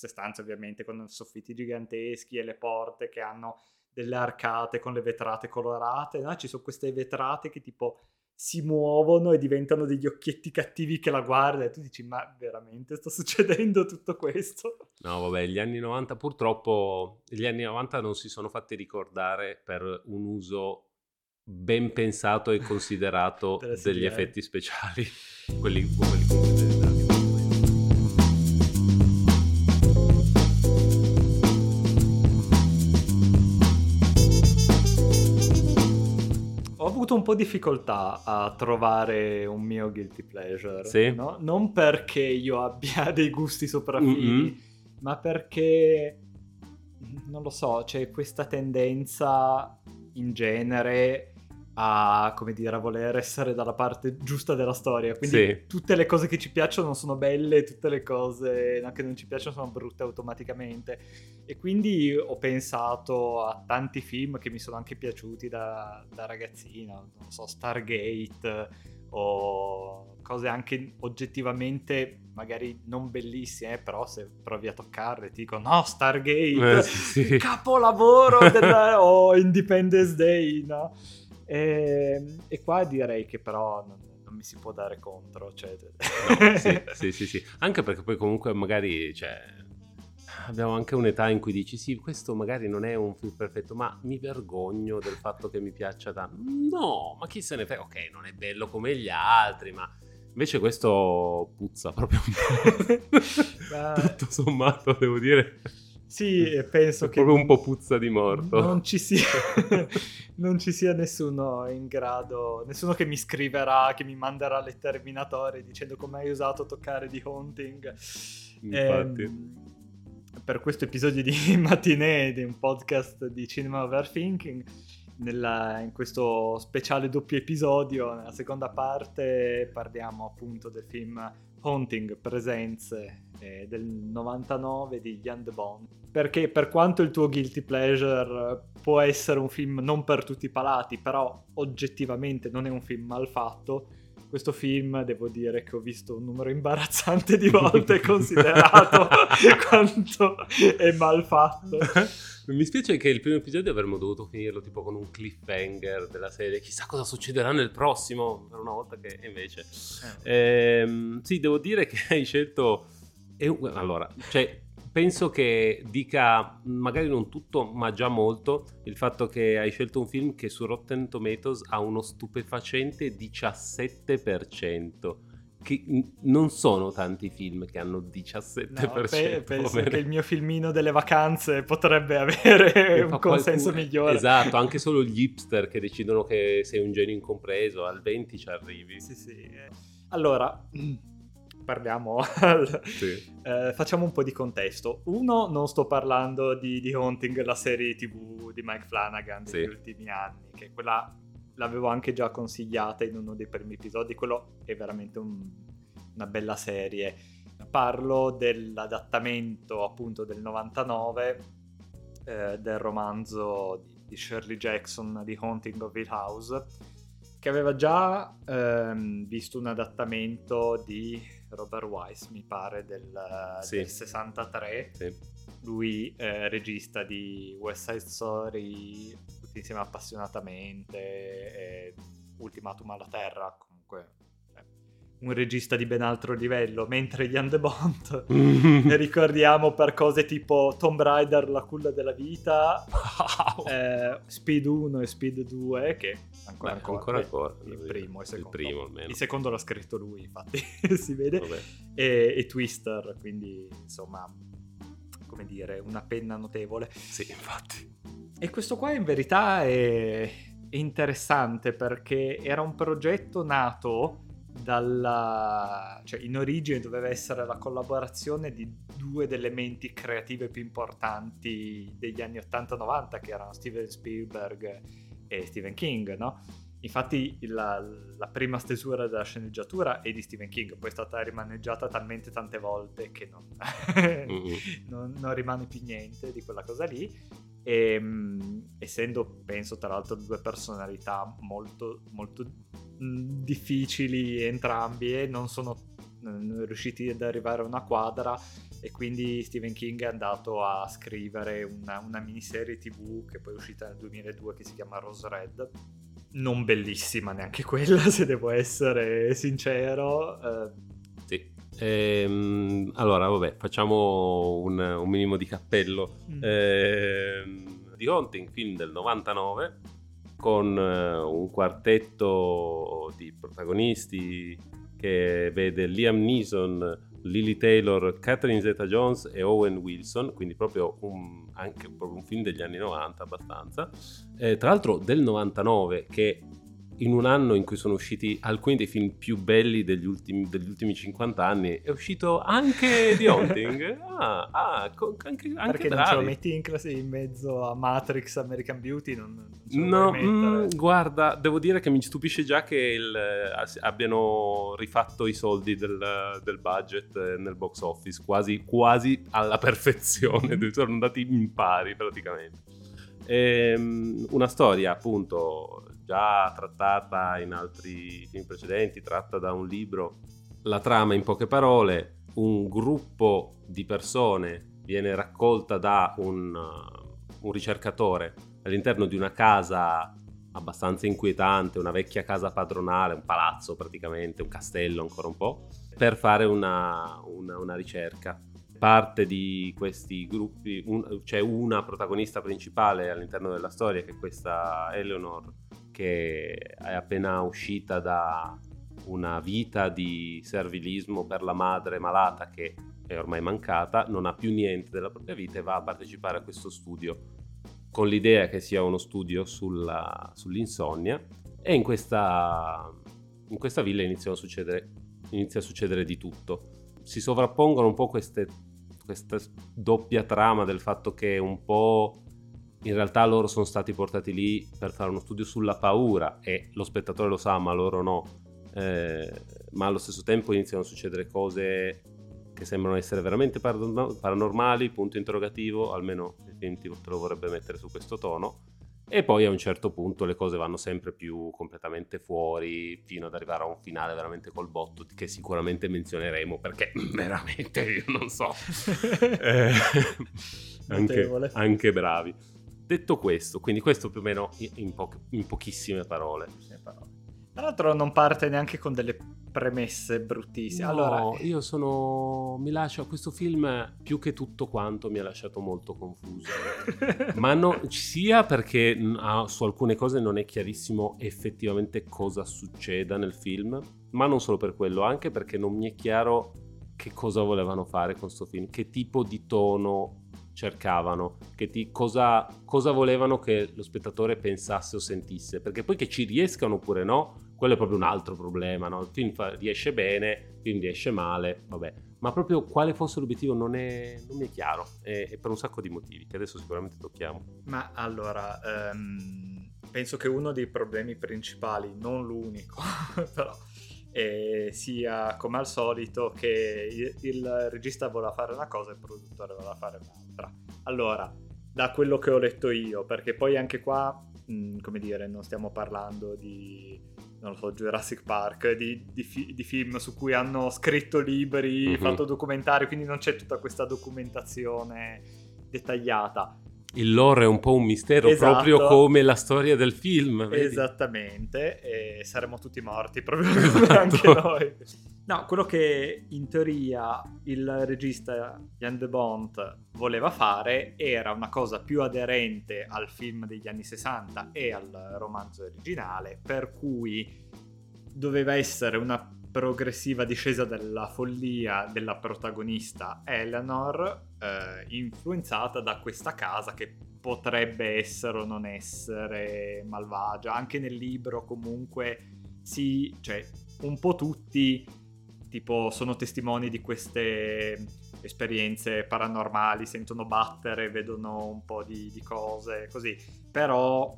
queste stanze ovviamente con soffitti giganteschi e le porte che hanno delle arcate con le vetrate colorate, no? ci sono queste vetrate che tipo si muovono e diventano degli occhietti cattivi che la guardano e tu dici ma veramente sta succedendo tutto questo? No vabbè, gli anni 90 purtroppo, gli anni 90 non si sono fatti ricordare per un uso ben pensato e considerato degli effetti speciali, quelli, quelli avuto un po' difficoltà a trovare un mio guilty pleasure. Sì. No? Non perché io abbia dei gusti sopraffini, mm-hmm. ma perché non lo so, c'è questa tendenza in genere a, come dire, a voler essere dalla parte giusta della storia. Quindi sì. tutte le cose che ci piacciono sono belle, tutte le cose che non ci piacciono sono brutte automaticamente. E quindi ho pensato a tanti film che mi sono anche piaciuti da, da ragazzino, non so, Stargate o cose anche oggettivamente magari non bellissime, però se provi a toccarle ti dico no, Stargate, eh, sì. capolavoro della, o Independence Day, no? E, ehm, e qua direi che però non, non, mi si può dare contro. Cioè... No, sì, sì, sì, sì, Anche perché poi comunque magari cioè, abbiamo anche un'età in cui dici sì, questo magari non è un film perfetto, ma mi vergogno del fatto che mi piaccia tanto. No, ma chi se ne frega? Ok, non è bello come gli altri, ma... Invece questo puzza proprio un po'. Tutto sommato, devo dire. Sì, penso che... Proprio un po' puzza di morto. Non ci, sia, non ci sia nessuno in grado, nessuno che mi scriverà, che mi manderà lettere minatorie dicendo come hai usato toccare di Haunting. Infatti. Ehm, per questo episodio di Matinee, di un podcast di Cinema Overthinking, nella, in questo speciale doppio episodio, nella seconda parte, parliamo appunto del film Haunting Presenze eh, del 99 di Jan de Bond. Perché per quanto il tuo guilty pleasure può essere un film non per tutti i palati, però oggettivamente non è un film mal fatto, questo film devo dire che ho visto un numero imbarazzante di volte considerato quanto è mal fatto. Mi spiace che il primo episodio avremmo dovuto finirlo tipo con un cliffhanger della serie. Chissà cosa succederà nel prossimo, per una volta che invece... Eh. Ehm, sì, devo dire che hai scelto... Allora, cioè, penso che dica magari non tutto, ma già molto il fatto che hai scelto un film che su Rotten Tomatoes ha uno stupefacente 17%. Che non sono tanti film che hanno 17%. No, pe- penso che il mio filmino delle vacanze potrebbe avere un consenso qualcuno... migliore. Esatto, anche solo gli hipster che decidono che sei un genio incompreso, al 20 ci arrivi. Sì, sì. Allora, parliamo, al... sì. eh, facciamo un po' di contesto. Uno, non sto parlando di, di Haunting, la serie tv di Mike Flanagan degli sì. ultimi anni, che quella l'avevo anche già consigliata in uno dei primi episodi, quello è veramente un, una bella serie. Parlo dell'adattamento appunto del 99 eh, del romanzo di, di Shirley Jackson di Haunting of Hill House che aveva già ehm, visto un adattamento di Robert Wise, mi pare, del, sì. del 63. Sì. Lui eh, regista di West Side Story, tutti insieme appassionatamente, Ultimatum alla Terra, comunque un regista di ben altro livello, mentre Ian De Bont ne ricordiamo per cose tipo Tomb Raider, La culla della vita, wow. eh, Speed 1 e Speed 2, che ancora, Beh, ancora, ancora il, primo, il, il primo almeno. Il secondo l'ha scritto lui, infatti, si vede, e, e, Twister, quindi insomma, come dire, una penna notevole. Sì, infatti. E questo qua in verità è interessante perché era un progetto nato dalla... cioè in origine doveva essere la collaborazione di due delle menti creative più importanti degli anni 80-90 che erano Steven Spielberg e Stephen King, no? Infatti la, la, prima stesura della sceneggiatura è di Stephen King, poi è stata rimaneggiata talmente tante volte che non, mm-hmm. non, non rimane più niente di quella cosa lì. E, um, essendo, penso, tra l'altro due personalità molto, molto difficili entrambi e non sono riusciti ad arrivare a una quadra, e quindi Stephen King è andato a scrivere una, una miniserie tv che poi è uscita nel 2002 che si chiama Rose Red non bellissima neanche quella se devo essere sincero eh. sì ehm, allora vabbè facciamo un, un minimo di cappello mm. ehm, The Haunting film del 99 con eh, un quartetto di protagonisti che vede Liam Neeson Lily Taylor, Catherine Zeta-Jones e Owen Wilson, quindi proprio un, anche proprio un film degli anni 90 abbastanza. Eh, tra l'altro del 99 che in un anno in cui sono usciti alcuni dei film più belli degli ultimi, degli ultimi 50 anni, è uscito anche The Haunting. ah, ah co- anche, anche Perché bravi. non ce lo metti in, classe, in mezzo a Matrix, American Beauty? Non, non no, mm, guarda, devo dire che mi stupisce già che il, eh, abbiano rifatto i soldi del, del, budget nel box office, quasi, quasi alla perfezione, sono andati in pari praticamente. Ehm, una storia appunto già trattata in altri film precedenti, tratta da un libro. La trama in poche parole, un gruppo di persone viene raccolta da un, uh, un ricercatore all'interno di una casa abbastanza inquietante, una vecchia casa padronale, un palazzo praticamente, un castello ancora un po', per fare una, una, una ricerca. Parte di questi gruppi, un, c'è una protagonista principale all'interno della storia che è questa Eleanor che è appena uscita da una vita di servilismo per la madre malata che è ormai mancata, non ha più niente della propria vita e va a partecipare a questo studio con l'idea che sia uno studio sulla, sull'insonnia e in questa, in questa villa a succedere, inizia a succedere di tutto. Si sovrappongono un po' queste, questa doppia trama del fatto che un po' in realtà loro sono stati portati lì per fare uno studio sulla paura e lo spettatore lo sa ma loro no, eh, ma allo stesso tempo iniziano a succedere cose che sembrano essere veramente paranormali, punto interrogativo, almeno il film te lo vorrebbe mettere su questo tono. E poi a un certo punto le cose vanno sempre più completamente fuori, fino ad arrivare a un finale veramente col botto, che sicuramente menzioneremo perché veramente io non so. eh, anche, anche bravi. Detto questo, quindi questo più o meno in, po- in pochissime parole. Tra l'altro non parte neanche con delle premesse bruttissime. No, allora... io sono... mi lascia... questo film più che tutto quanto mi ha lasciato molto confuso. Ma no, sia perché ah, su alcune cose non è chiarissimo effettivamente cosa succeda nel film, ma non solo per quello, anche perché non mi è chiaro che cosa volevano fare con questo film, che tipo di tono cercavano, ti, cosa, cosa, volevano che lo spettatore pensasse o sentisse, perché poi che ci riescano oppure no, quello è proprio un altro problema, no? il film fa, riesce bene, il film riesce male, vabbè, ma proprio quale fosse l'obiettivo non, è, non mi è chiaro, e, e, per un sacco di motivi che adesso sicuramente tocchiamo. Ma allora, um, penso che uno dei problemi principali, non l'unico, però sia come al solito che il, il regista voleva fare una cosa e il produttore voleva fare un'altra. Allora, da quello che ho letto io, perché poi anche qua, mh, come dire, non stiamo parlando di, non lo so, Jurassic Park, di, di, fi- di film su cui hanno scritto libri, mm-hmm. fatto documentari, quindi non c'è tutta questa documentazione dettagliata. Il lore è un po' un mistero, esatto. proprio come la storia del film. Vedi? Esattamente, e saremmo tutti morti, probabilmente esatto. anche noi. No, quello che in teoria il regista Jan de Bont voleva fare era una cosa più aderente al film degli anni 60 e al romanzo originale, per cui doveva essere una progressiva discesa della follia della protagonista Eleanor, eh, influenzata da questa casa che potrebbe essere o non essere malvagia. Anche nel libro comunque sì, cioè un po' tutti tipo sono testimoni di queste esperienze paranormali, sentono battere, vedono un po' di, di cose, così. Però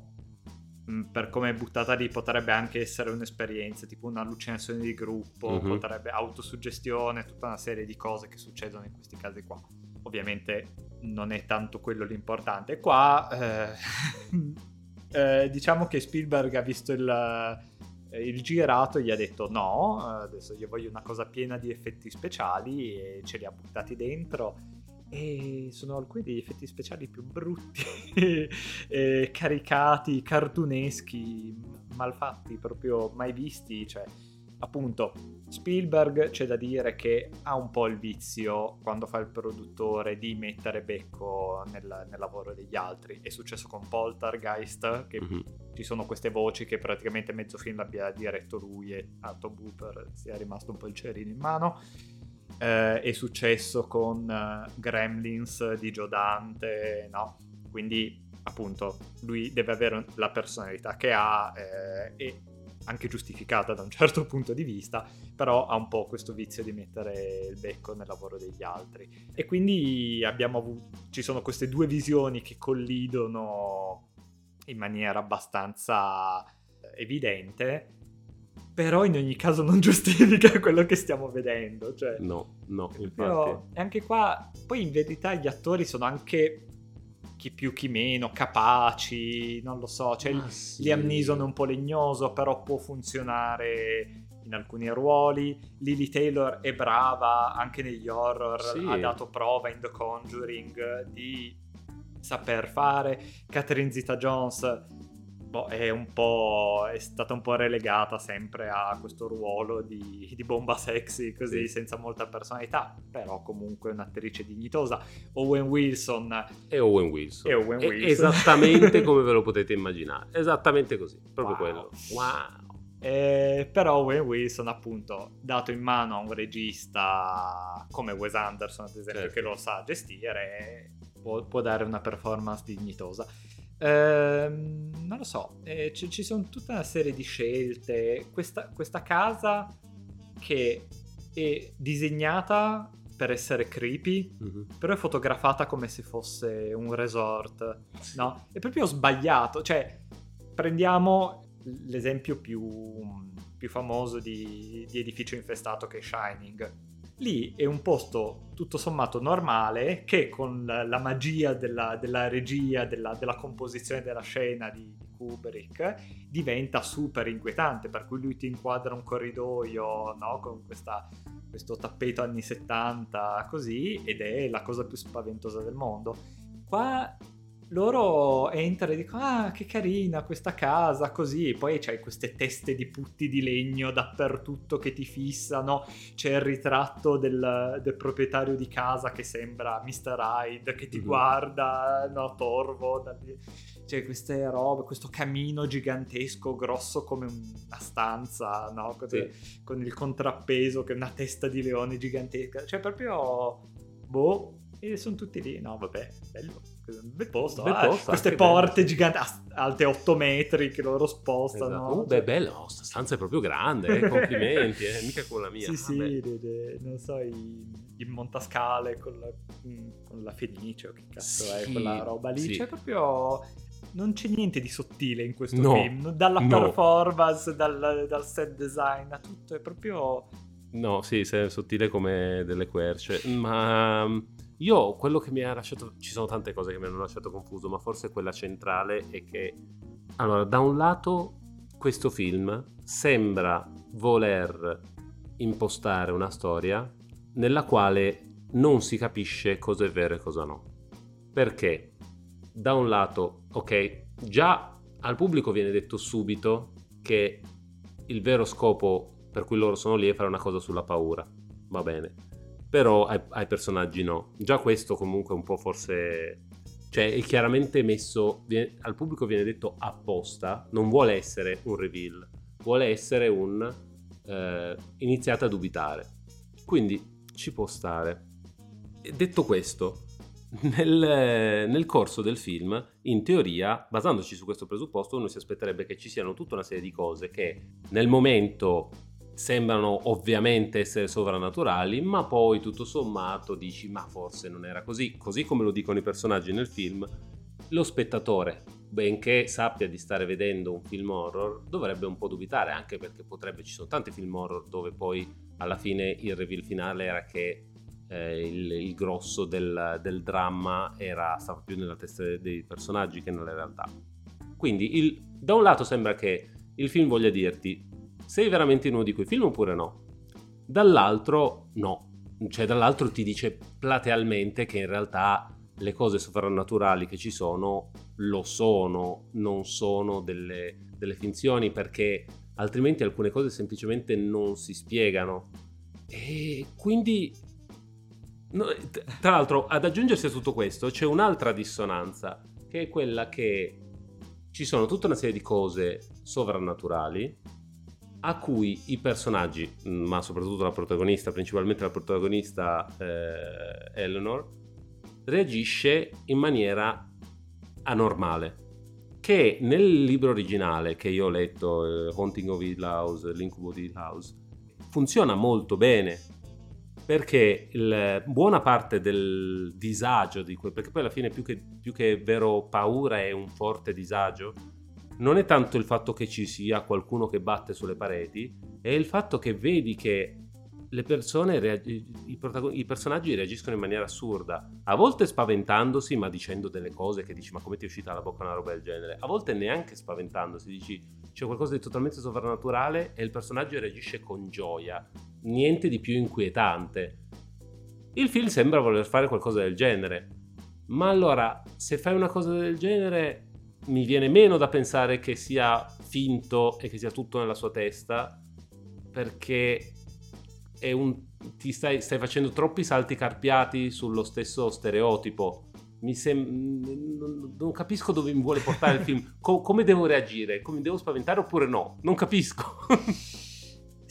Mm, per come è buttata lì potrebbe anche essere un'esperienza, tipo un'allucinazione di gruppo, mm-hmm. potrebbe autosuggestione, tutta una serie di cose che succedono in questi casi qua. Ovviamente non è tanto quello l'importante. Qua eh, eh, diciamo che Spielberg ha visto il, il girato gli ha detto no, adesso io voglio una cosa piena di effetti speciali e ce li ha buttati dentro e sono alcuni degli effetti speciali più brutti, caricati, cartuneschi, malfatti, proprio mai visti, cioè appunto Spielberg c'è da dire che ha un po' il vizio quando fa il produttore di mettere becco nel, nel lavoro degli altri. È successo con Poltergeist, che mm-hmm. ci sono queste voci che praticamente mezzo film l'abbia diretto lui e Alto Booper sia rimasto un po' il cerino in mano. Eh, è successo con uh, Gremlins di Joe Dante, no? Quindi appunto lui deve avere la personalità che ha eh, e anche giustificata da un certo punto di vista, però ha un po' questo vizio di mettere il becco nel lavoro degli altri. E quindi abbiamo avuto, ci sono queste due visioni che collidono in maniera abbastanza evidente, però in ogni caso non giustifica quello che stiamo vedendo. Cioè, no, no, infatti. Però, e anche qua, poi in verità gli attori sono anche chi più chi meno, capaci, non lo so, cioè ah, sì. Liam Neeson è un po' legnoso, però può funzionare in alcuni ruoli. Lily Taylor è brava anche negli horror, sì. ha dato prova in The Conjuring di saper fare. Catherine Zeta-Jones boh, è, un po', è stata un po' relegata sempre a questo ruolo di, di bomba sexy, così sì. senza molta personalità, però comunque un'attrice dignitosa. Owen Wilson. E Owen Wilson. E Owen Wilson. esattamente come ve lo potete immaginare, esattamente così, proprio wow. quello. Wow. Eh, però Owen Wilson, appunto, dato in mano a un regista come Wes Anderson, ad esempio, certo. che lo sa gestire, può, può dare una performance dignitosa. Ehm, non lo so, eh, ci, ci, sono tutta una serie di scelte. Questa, questa casa che è disegnata per essere creepy, mm-hmm. però è fotografata come se fosse un resort, no? È proprio sbagliato. Cioè, prendiamo l'esempio più, più famoso di, di edificio infestato che è Shining lì è un posto tutto sommato normale che con la, magia della, della regia, della, della, composizione della scena di, Kubrick diventa super inquietante, per cui lui ti inquadra un corridoio no? con questa, questo tappeto anni 70 così ed è la cosa più spaventosa del mondo. Qua loro entrano e dicono ah che carina questa casa così e poi c'hai queste teste di putti di legno dappertutto che ti fissano c'è il ritratto del, del proprietario di casa che sembra Mr. Hyde che ti mm-hmm. guarda no torvo da lì. c'è queste robe questo camino gigantesco grosso come una stanza no? con, sì. con il contrappeso che è una testa di leone gigantesca cioè proprio boh e sono tutti lì no vabbè bello bel posto, bel posto ah, queste porte bello. giganti alte 8 metri che loro spostano. Esatto. Uh, beh, bello, oh, sta stanza è proprio grande, eh, complimenti, eh, mica come la mia. Sì, ah, sì, de, de, non so, i, i montascale con la, mm, con la fenice o che cazzo sì, è quella roba lì, sì. c'è proprio... Non c'è niente di sottile in questo no, film, dalla no. performance, dal, dal set design, a tutto, è proprio... No, sì, è sottile come delle querce, ma io quello che mi ha lasciato, ci sono tante cose che mi hanno lasciato confuso, ma forse quella centrale è che, allora, da un lato questo film sembra voler impostare una storia nella quale non si capisce cosa è vero e cosa no. Perché da un lato, ok, già al pubblico viene detto subito che il vero scopo per cui loro sono lì è fare una cosa sulla paura. Va bene però ai, ai, personaggi no. Già questo comunque un po' forse... Cioè è chiaramente messo, viene, al pubblico viene detto apposta, non vuole essere un reveal, vuole essere un... Eh, iniziate a dubitare. Quindi ci può stare. E detto questo, nel, nel, corso del film, in teoria, basandoci su questo presupposto, uno si aspetterebbe che ci siano tutta una serie di cose che nel momento sembrano ovviamente essere sovrannaturali, ma poi tutto sommato dici ma forse non era così, così come lo dicono i personaggi nel film, lo spettatore, benché sappia di stare vedendo un film horror, dovrebbe un po' dubitare, anche perché potrebbe, ci sono tanti film horror dove poi alla fine il reveal finale era che eh, il, il, grosso del, del dramma era, stava più nella testa dei personaggi che nella realtà. Quindi il, da un lato sembra che il film voglia dirti sei veramente in uno di quei film oppure no? Dall'altro no, cioè dall'altro ti dice platealmente che in realtà le cose sovrannaturali che ci sono lo sono, non sono delle, delle finzioni perché altrimenti alcune cose semplicemente non si spiegano. E quindi, no, tra l'altro, ad aggiungersi a tutto questo c'è un'altra dissonanza, che è quella che ci sono tutta una serie di cose sovrannaturali a cui i personaggi, ma soprattutto la protagonista, principalmente la protagonista eh, Eleanor, reagisce in maniera anormale. Che nel libro originale che io ho letto, eh, Haunting of Hill House, L'incubo di Hill House, funziona molto bene perché il, buona parte del disagio di quel, perché poi alla fine più che, più che vero paura è un forte disagio non è tanto il fatto che ci sia qualcuno che batte sulle pareti, è il fatto che vedi che le persone, i, protagon- i, personaggi reagiscono in maniera assurda, a volte spaventandosi ma dicendo delle cose che dici ma come ti è uscita dalla bocca una roba del genere, a volte neanche spaventandosi, dici c'è qualcosa di totalmente sovrannaturale e il personaggio reagisce con gioia, niente di più inquietante. Il film sembra voler fare qualcosa del genere, ma allora se fai una cosa del genere mi viene meno da pensare che sia finto e che sia tutto nella sua testa perché un, ti stai, stai, facendo troppi salti carpiati sullo stesso stereotipo. Mi sem- non capisco dove mi vuole portare il film. Co- come devo reagire? Come devo spaventare oppure no? Non capisco.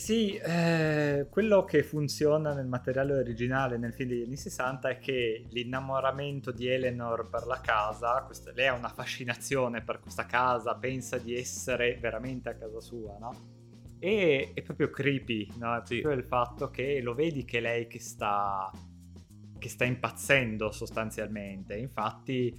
Sì, eh, quello che funziona nel materiale originale nel film degli anni 60 è che l'innamoramento di Eleanor per la casa, questa, lei ha una fascinazione per questa casa, pensa di essere veramente a casa sua, no? E è proprio creepy, no? È proprio sì. il fatto che lo vedi che lei che sta, che sta impazzendo sostanzialmente. Infatti,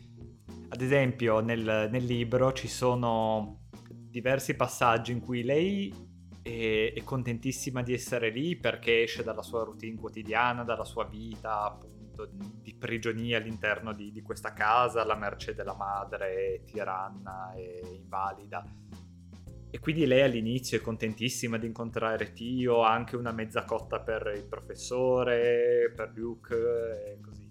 ad esempio, nel, nel libro ci sono diversi passaggi in cui lei e è contentissima di essere lì perché esce dalla sua routine quotidiana, dalla sua vita appunto di prigionia all'interno di, di questa casa, alla merce della madre tiranna e invalida. E quindi lei all'inizio è contentissima di incontrare Tio, anche una mezza cotta per il professore, per Luke e così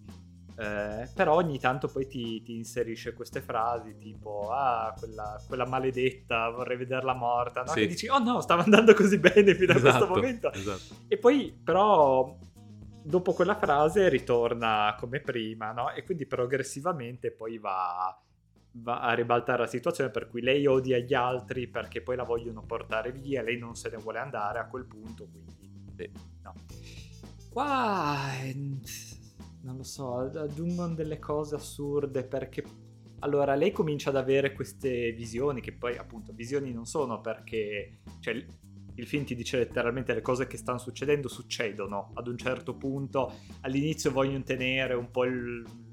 eh, però ogni tanto poi ti, ti, inserisce queste frasi tipo ah quella, quella maledetta vorrei vederla morta no? sì. e dici oh no stava andando così bene fino a esatto, questo momento esatto. e poi però dopo quella frase ritorna come prima no? e quindi progressivamente poi va, va a ribaltare la situazione per cui lei odia gli altri perché poi la vogliono portare via lei non se ne vuole andare a quel punto quindi sì. no qua non lo so, aggiungono delle cose assurde perché allora lei comincia ad avere queste visioni che poi appunto visioni non sono perché cioè, il film ti dice letteralmente le cose che stanno succedendo succedono ad un certo punto all'inizio vogliono tenere un po'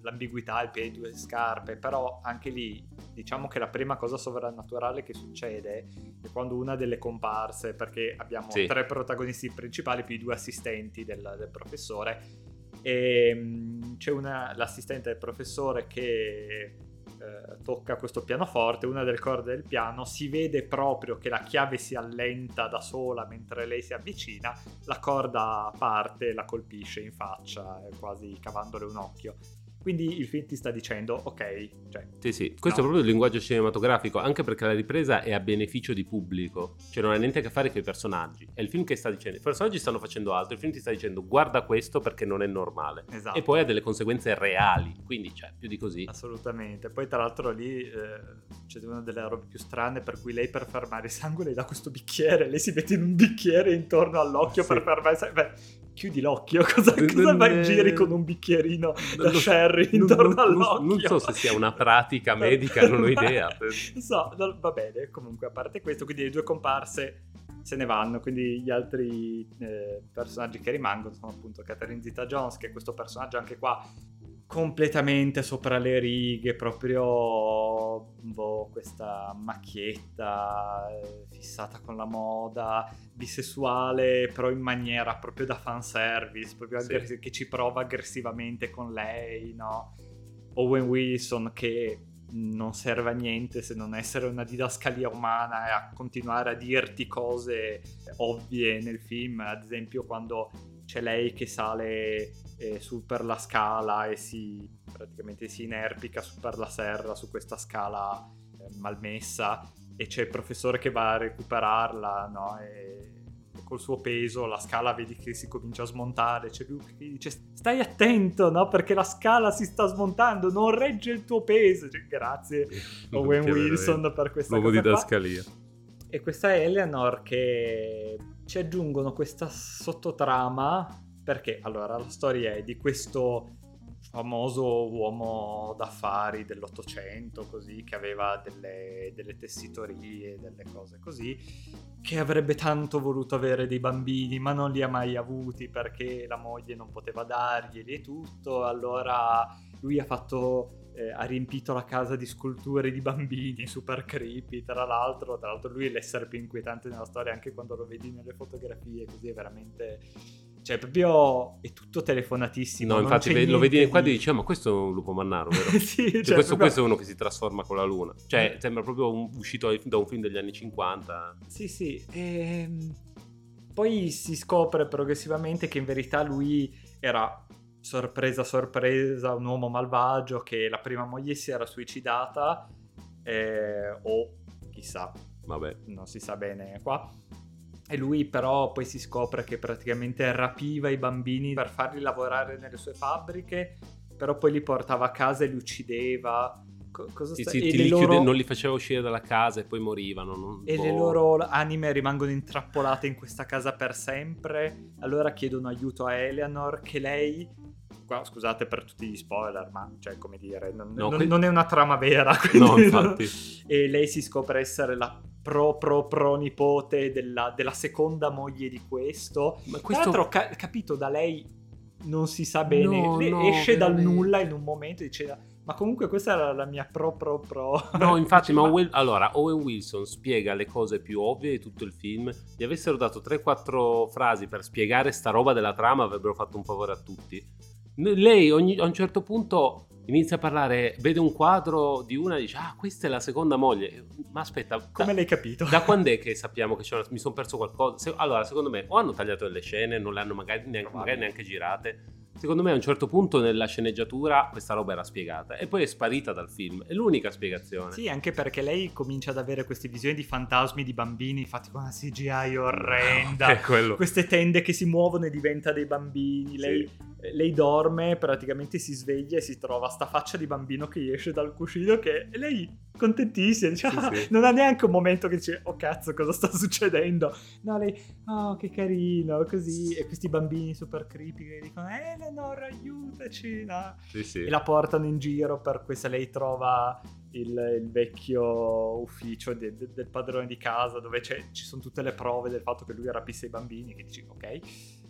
l'ambiguità il piede due scarpe però anche lì diciamo che la prima cosa sovrannaturale che succede è quando una delle comparse perché abbiamo sì. tre protagonisti principali più i due assistenti del, del professore e ehm, c'è una, l'assistente del professore che eh, tocca questo pianoforte, una delle corde del piano, si vede proprio che la chiave si allenta da sola mentre lei si avvicina, la corda parte la colpisce in faccia, quasi cavandole un occhio. Quindi il film ti sta dicendo, ok, cioè, Sì, sì, questo no. è proprio il linguaggio cinematografico, anche perché la ripresa è a beneficio di pubblico, cioè non ha niente a che fare con i personaggi. È il film che sta dicendo, i personaggi stanno facendo altro, il film ti sta dicendo guarda questo perché non è normale. Esatto. E poi ha delle conseguenze reali, quindi cioè, più di così. Assolutamente. Poi tra l'altro lì eh, c'è una delle robe più strane per cui lei per fermare il sangue le dà questo bicchiere, lei si mette in un bicchiere intorno all'occhio sì. per fermare il sangue. Beh, chiudi l'occhio, cosa, cosa vai in giri con un bicchierino da sherry intorno non, all'occhio? Non so se sia una pratica medica, non ho idea. Non so, va bene, comunque a parte questo, quindi le due comparse se ne vanno, quindi gli altri eh, personaggi che rimangono sono appunto Catherine Zeta-Jones, che è questo personaggio anche qua completamente sopra le righe, proprio boh, questa macchietta eh, fissata con la moda, bisessuale, però in maniera proprio da fanservice, proprio sì. aggress- che ci prova aggressivamente con lei, no? Owen Wilson che non serve a niente se non essere una didascalia umana e a continuare a dirti cose ovvie nel film, ad esempio quando c'è lei che sale eh, su per la scala e si praticamente si inerpica su per la serra su questa scala eh, malmessa e c'è il professore che va a recuperarla, no? E col suo peso la scala vedi che si comincia a smontare, c'è lui che dice stai attento, no? Perché la scala si sta smontando, non regge il tuo peso. Cioè, grazie Owen Wilson per questa Nuovo cosa didascalia. E questa Eleanor che ci aggiungono questa sottotrama perché allora la storia è di questo famoso uomo d'affari dell'Ottocento, così, che aveva delle, delle, tessitorie, delle cose così, che avrebbe tanto voluto avere dei bambini, ma non li ha mai avuti perché la moglie non poteva darglieli e tutto. Allora lui ha fatto. Eh, ha riempito la casa di sculture di bambini super creepy. Tra l'altro, tra l'altro, lui è l'essere più inquietante nella storia, anche quando lo vedi nelle fotografie, così è veramente cioè, proprio è tutto telefonatissimo. No, infatti lo vedi qua e dici, ma questo è un lupo mannaro, vero? sì, cioè, questo, proprio... questo, è uno che si trasforma con la luna. Cioè, mm. sembra proprio un, uscito da un film degli anni 50. Sì, sì. E... Ehm, poi si scopre progressivamente che in verità lui era sorpresa, sorpresa, un uomo malvagio che la prima moglie si era suicidata eh, o chissà, Vabbè. non si sa bene qua e lui però poi si scopre che praticamente rapiva i bambini per farli lavorare nelle sue fabbriche, però poi li portava a casa e li uccideva. cosa sì, sta... sì, li loro... chiude, non li faceva uscire dalla casa e poi morivano. Non... E boh. le loro anime rimangono intrappolate in questa casa per sempre. Allora chiedono aiuto a Eleanor che lei Qua, scusate per tutti gli spoiler, ma cioè, come dire, non, no, non, que... non è una trama vera. No, infatti. e lei si scopre essere la pro pro pro nipote della, della seconda moglie di questo. Ma questo... Tra l'altro, ca- capito da lei non si sa bene, no, no, esce dal nulla in un momento e dice ma comunque questa era la mia pro pro pro. No, infatti, ma Owen, allora, Owen Wilson spiega le cose più ovvie di tutto il film. Gli avessero dato 3-4 frasi per spiegare sta roba della trama, avrebbero fatto un favore a tutti. Lei ogni, a un certo punto inizia a parlare, vede un quadro di una e dice, ah, questa è la seconda moglie. Ma aspetta, come da, l'hai capito? Da quando è che sappiamo che una, mi sono perso qualcosa? Se, allora, secondo me, o hanno tagliato delle scene, non le hanno magari neanche, magari neanche girate Secondo me a un certo punto nella sceneggiatura questa roba era spiegata e poi è sparita dal film. È l'unica spiegazione. Sì, anche perché lei comincia ad avere queste visioni di fantasmi di bambini fatti con una CGI orrenda. No, queste tende che si muovono e diventa dei bambini. Lei, sì. lei, dorme, praticamente si sveglia e si trova sta faccia di bambino che esce dal cuscino che e lei contentissima, dice, ah, sì. non ha neanche un momento che dice oh cazzo cosa sta succedendo. No, lei, oh che carino, così. E questi bambini super creepy che dicono, eh Eleanor, aiutaci. No? Sì. E la portano in giro per questa. Lei trova il, il vecchio ufficio de, de, del padrone di casa dove ci sono tutte le prove del fatto che lui rapisse i bambini. Che dici, ok. Eh,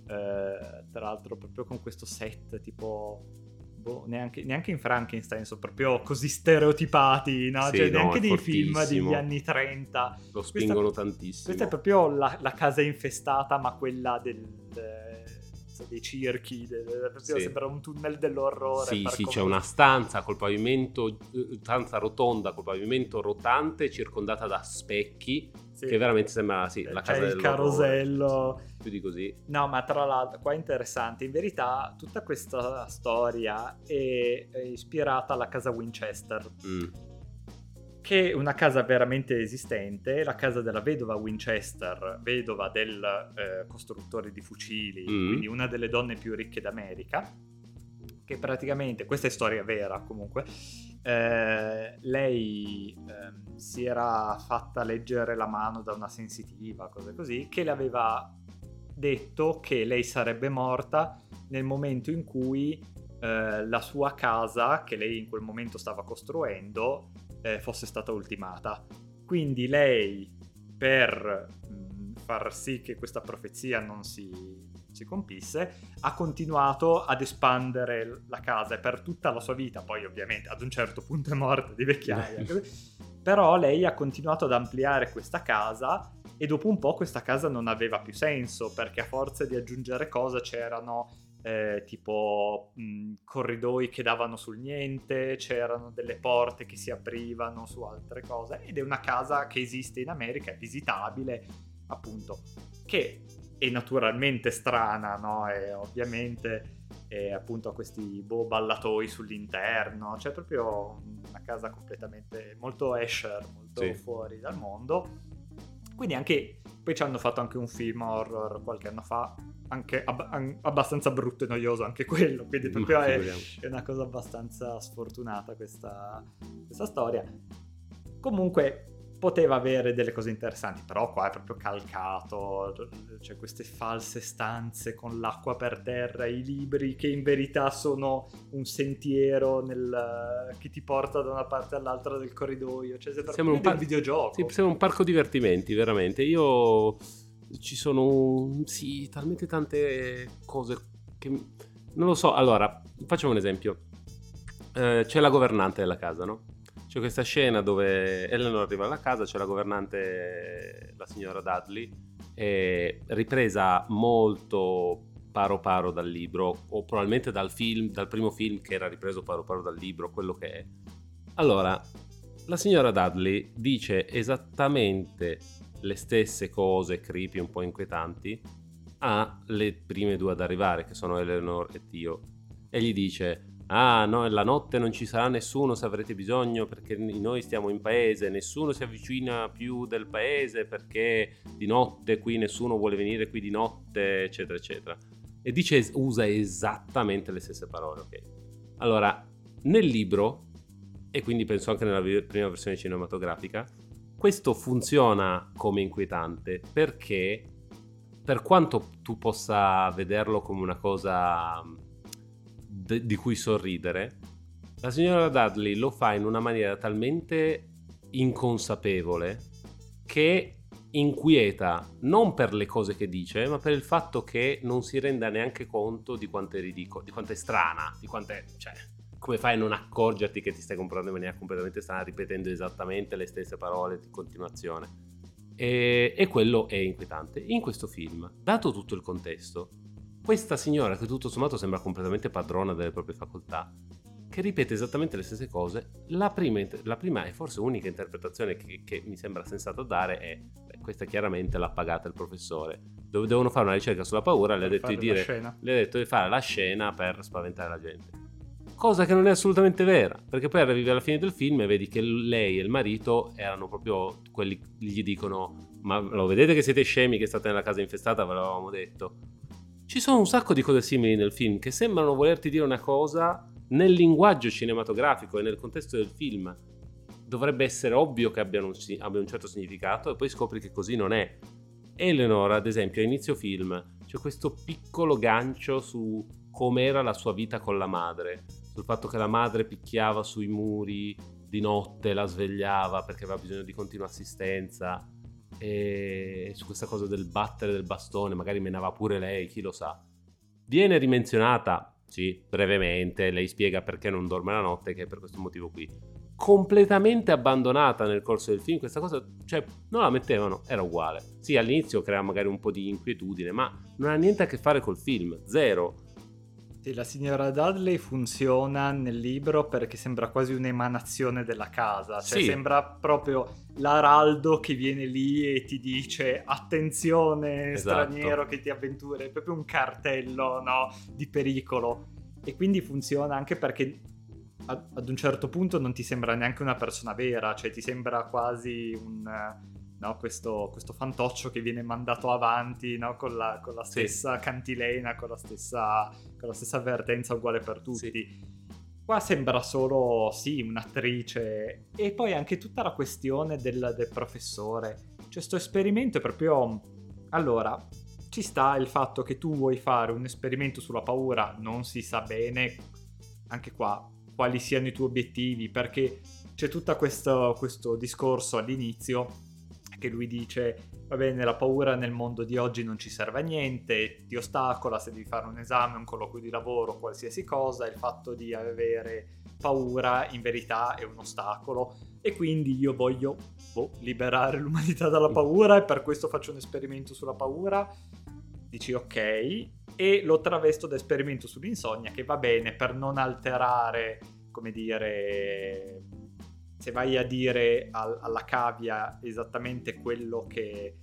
tra l'altro, proprio con questo set tipo boh, neanche, neanche, in Frankenstein sono proprio così stereotipati, no? Sì, cioè, no, neanche nei film degli anni 30. Lo spingono questa, tantissimo. Questa è proprio la, la, casa infestata, ma quella del, dei circhi, del, sì. sembra un tunnel dell'orrore. Sì, sì, c'è una stanza col pavimento, eh, stanza rotonda col pavimento rotante circondata da specchi sì. che veramente sembra sì, la casa del carosello. Più di così. No, ma tra l'altro, qua è interessante. In verità, tutta questa storia è, è ispirata alla casa Winchester. Mm che una casa veramente esistente, la casa della vedova Winchester, vedova del eh, costruttore di fucili, mm. quindi una delle donne più ricche d'America, che praticamente, questa è storia vera comunque, eh, lei eh, si era fatta leggere la mano da una sensitiva, cose così, che le aveva detto che lei sarebbe morta nel momento in cui eh, la sua casa, che lei in quel momento stava costruendo, eh, fosse stata ultimata. Quindi lei, per mh, mm, far sì che questa profezia non si, si compisse, ha continuato ad espandere la casa e per tutta la sua vita, poi ovviamente ad un certo punto è morta di vecchiaia, però lei ha continuato ad ampliare questa casa e dopo un po' questa casa non aveva più senso perché a forza di aggiungere cose c'erano eh, tipo mh, corridoi che davano sul niente, c'erano delle porte che si aprivano su altre cose ed è una casa che esiste in America, è visitabile appunto, che è naturalmente strana, no? E ovviamente e appunto ha questi boh, ballatoi sull'interno, cioè proprio una casa completamente molto Escher, molto sì. fuori dal mondo. Quindi anche poi ci hanno fatto anche un film horror qualche anno fa, anche ab- abbastanza brutto e noioso anche quello, quindi proprio è, è, una cosa abbastanza sfortunata questa, questa storia. Comunque poteva avere delle cose interessanti, però qua è proprio calcato, c'è queste false stanze con l'acqua per terra, i libri che in verità sono un sentiero nel, che ti porta da una parte all'altra del corridoio, cioè sembra un, par- un videogioco. Sì, sembra un parco divertimenti, veramente. Io ci sono sì, talmente tante cose che non lo so. Allora, facciamo un esempio. Eh, c'è la governante della casa, no? C'è questa scena dove Eleanor arriva alla casa, c'è la governante, la signora Dudley, ripresa molto paro paro dal libro, o probabilmente dal film, dal primo film che era ripreso paro paro dal libro, quello che è. Allora, la signora Dudley dice esattamente le stesse cose creepy, un po' inquietanti, alle prime due ad arrivare, che sono Eleanor e Tio. E gli dice: ah no, la notte non ci sarà nessuno se avrete bisogno perché noi stiamo in paese, nessuno si avvicina più del paese perché di notte qui nessuno vuole venire qui di notte, eccetera, eccetera. E dice, usa esattamente le stesse parole, ok? Allora, nel libro, e quindi penso anche nella prima versione cinematografica, questo funziona come inquietante perché per quanto tu possa vederlo come una cosa de- di cui sorridere, la signora Dudley lo fa in una maniera talmente inconsapevole che inquieta non per le cose che dice, ma per il fatto che non si renda neanche conto di quanto è ridicolo, di quanto è strana, di quanto è, cioè, come fai a non accorgerti che ti stai comprando in maniera completamente strana, ripetendo esattamente le stesse parole di continuazione. E, e quello è inquietante. In questo film, dato tutto il contesto, questa signora, che tutto sommato sembra completamente padrona delle proprie facoltà, che ripete esattamente le stesse cose, la prima, la prima e forse unica interpretazione che, che, mi sembra sensato dare è, beh, questa chiaramente l'ha pagata il professore, dove devono fare una ricerca sulla paura, le ha, detto di dire, le ha detto di fare la scena per spaventare la gente. Cosa che non è assolutamente vera, perché poi arrivi alla fine del film e vedi che lei e il marito erano proprio quelli che gli dicono ma lo vedete che siete scemi che state nella casa infestata, ve l'avevamo detto ci sono un sacco di cose simili nel film che sembrano volerti dire una cosa nel linguaggio cinematografico e nel contesto del film. Dovrebbe essere ovvio che abbiano un, abbia un certo significato e poi scopri che così non è. Eleanor, ad esempio, a inizio film c'è questo piccolo gancio su com'era la sua vita con la madre, sul fatto che la madre picchiava sui muri di notte, la svegliava perché aveva bisogno di continua assistenza e su questa cosa del battere del bastone, magari menava pure lei, chi lo sa. Viene rimenzionata, sì, brevemente, lei spiega perché non dorme la notte, che è per questo motivo qui. Completamente abbandonata nel corso del film, questa cosa, cioè, non la mettevano, era uguale. Sì, all'inizio crea magari un po' di inquietudine, ma non ha niente a che fare col film, zero. Sì, la signora Dudley funziona nel libro perché sembra quasi un'emanazione della casa, cioè sì. sembra proprio l'araldo che viene lì e ti dice attenzione esatto. straniero che ti avventura, è proprio un cartello no, di pericolo e quindi funziona anche perché ad un certo punto non ti sembra neanche una persona vera, cioè ti sembra quasi un no? questo, questo, fantoccio che viene mandato avanti no? con, la, con, la, stessa sì. cantilena, con la stessa, con la stessa avvertenza uguale per tutti. Sì. Qua sembra solo, sì, un'attrice. E poi anche tutta la questione del, del professore. Cioè, questo esperimento è proprio... Allora, ci sta il fatto che tu vuoi fare un esperimento sulla paura, non si sa bene, anche qua, quali siano i tuoi obiettivi, perché c'è tutto questo, questo discorso all'inizio che lui dice va bene la paura nel mondo di oggi non ci serve a niente, ti ostacola se devi fare un esame, un colloquio di lavoro, qualsiasi cosa, il fatto di avere paura in verità è un ostacolo. E quindi io voglio boh, liberare l'umanità dalla paura e per questo faccio un esperimento sulla paura. Dici ok, e lo travesto da esperimento sull'insonnia che va bene per non alterare, come dire, se vai a dire al, alla cavia esattamente quello che,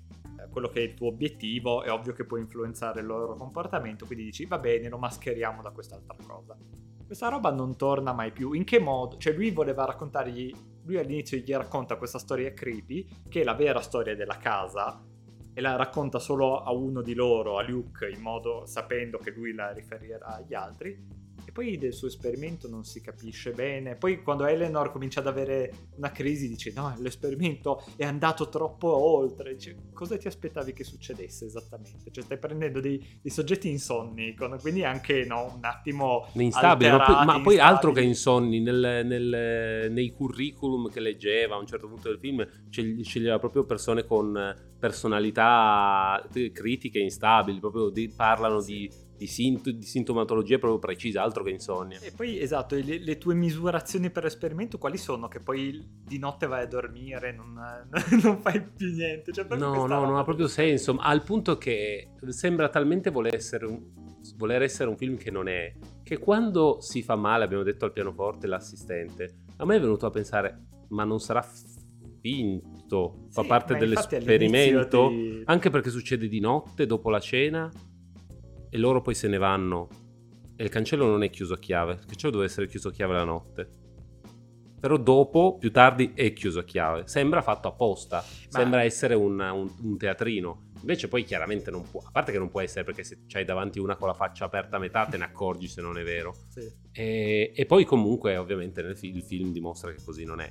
quello che è il tuo obiettivo, è ovvio che può influenzare il loro comportamento, quindi dici va bene, lo mascheriamo da quest'altra cosa. Questa roba non torna mai più. In che modo? Cioè lui voleva raccontargli, lui all'inizio gli racconta questa storia creepy, che è la vera storia della casa, e la racconta solo a uno di loro, a Luke, in modo sapendo che lui la riferirà agli altri e poi del suo esperimento non si capisce bene. Poi quando Eleanor comincia ad avere una crisi dice no, l'esperimento è andato troppo oltre. Dice, cosa ti aspettavi che succedesse esattamente? Cioè stai prendendo dei, dei soggetti insonni, con, quindi anche no, un attimo... Instabili, ma, poi, ma poi altro che insonni, nel, nel, nei curriculum che leggeva a un certo punto del film sceglieva proprio persone con personalità critiche instabili, proprio di, parlano sì. di di, sint- di, sintomatologia proprio precisa, altro che insonnia. E poi esatto, le, le, tue misurazioni per esperimento quali sono? Che poi di notte vai a dormire, non, non fai più niente. Cioè, no, no, non ha proprio senso, al punto che sembra talmente voler essere, un, voler essere un film che non è, che quando si fa male, abbiamo detto al pianoforte l'assistente, a me è venuto a pensare, ma non sarà finto, fa parte dell'esperimento, ti... anche perché succede di notte dopo la cena e loro poi se ne vanno e il cancello non è chiuso a chiave, il cancello deve essere chiuso a chiave la notte. Però dopo, più tardi, è chiuso a chiave. Sembra fatto apposta, Ma... sembra essere un, un, un, teatrino. Invece poi chiaramente non può, a parte che non può essere perché se c'hai davanti una con la faccia aperta a metà te ne accorgi se non è vero. Sì. E, e, poi comunque ovviamente nel film, il film dimostra che così non è.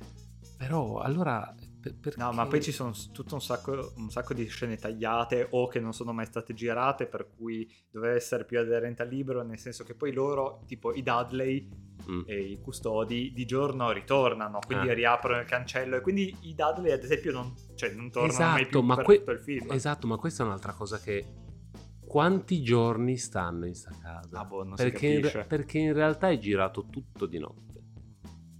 Però allora perché... No, ma poi ci sono tutto un sacco, un sacco, di scene tagliate o che non sono mai state girate, per cui doveva essere più aderente al libro, nel senso che poi loro, tipo i Dudley mm. e i custodi, di giorno ritornano, quindi ah. riaprono il cancello e quindi i Dudley ad esempio non, cioè, non tornano esatto, mai più ma per que- tutto il film. Esatto, ma questa è un'altra cosa che... Quanti giorni stanno in sta casa? Ah, boh, perché, in, perché in realtà è girato tutto di notte.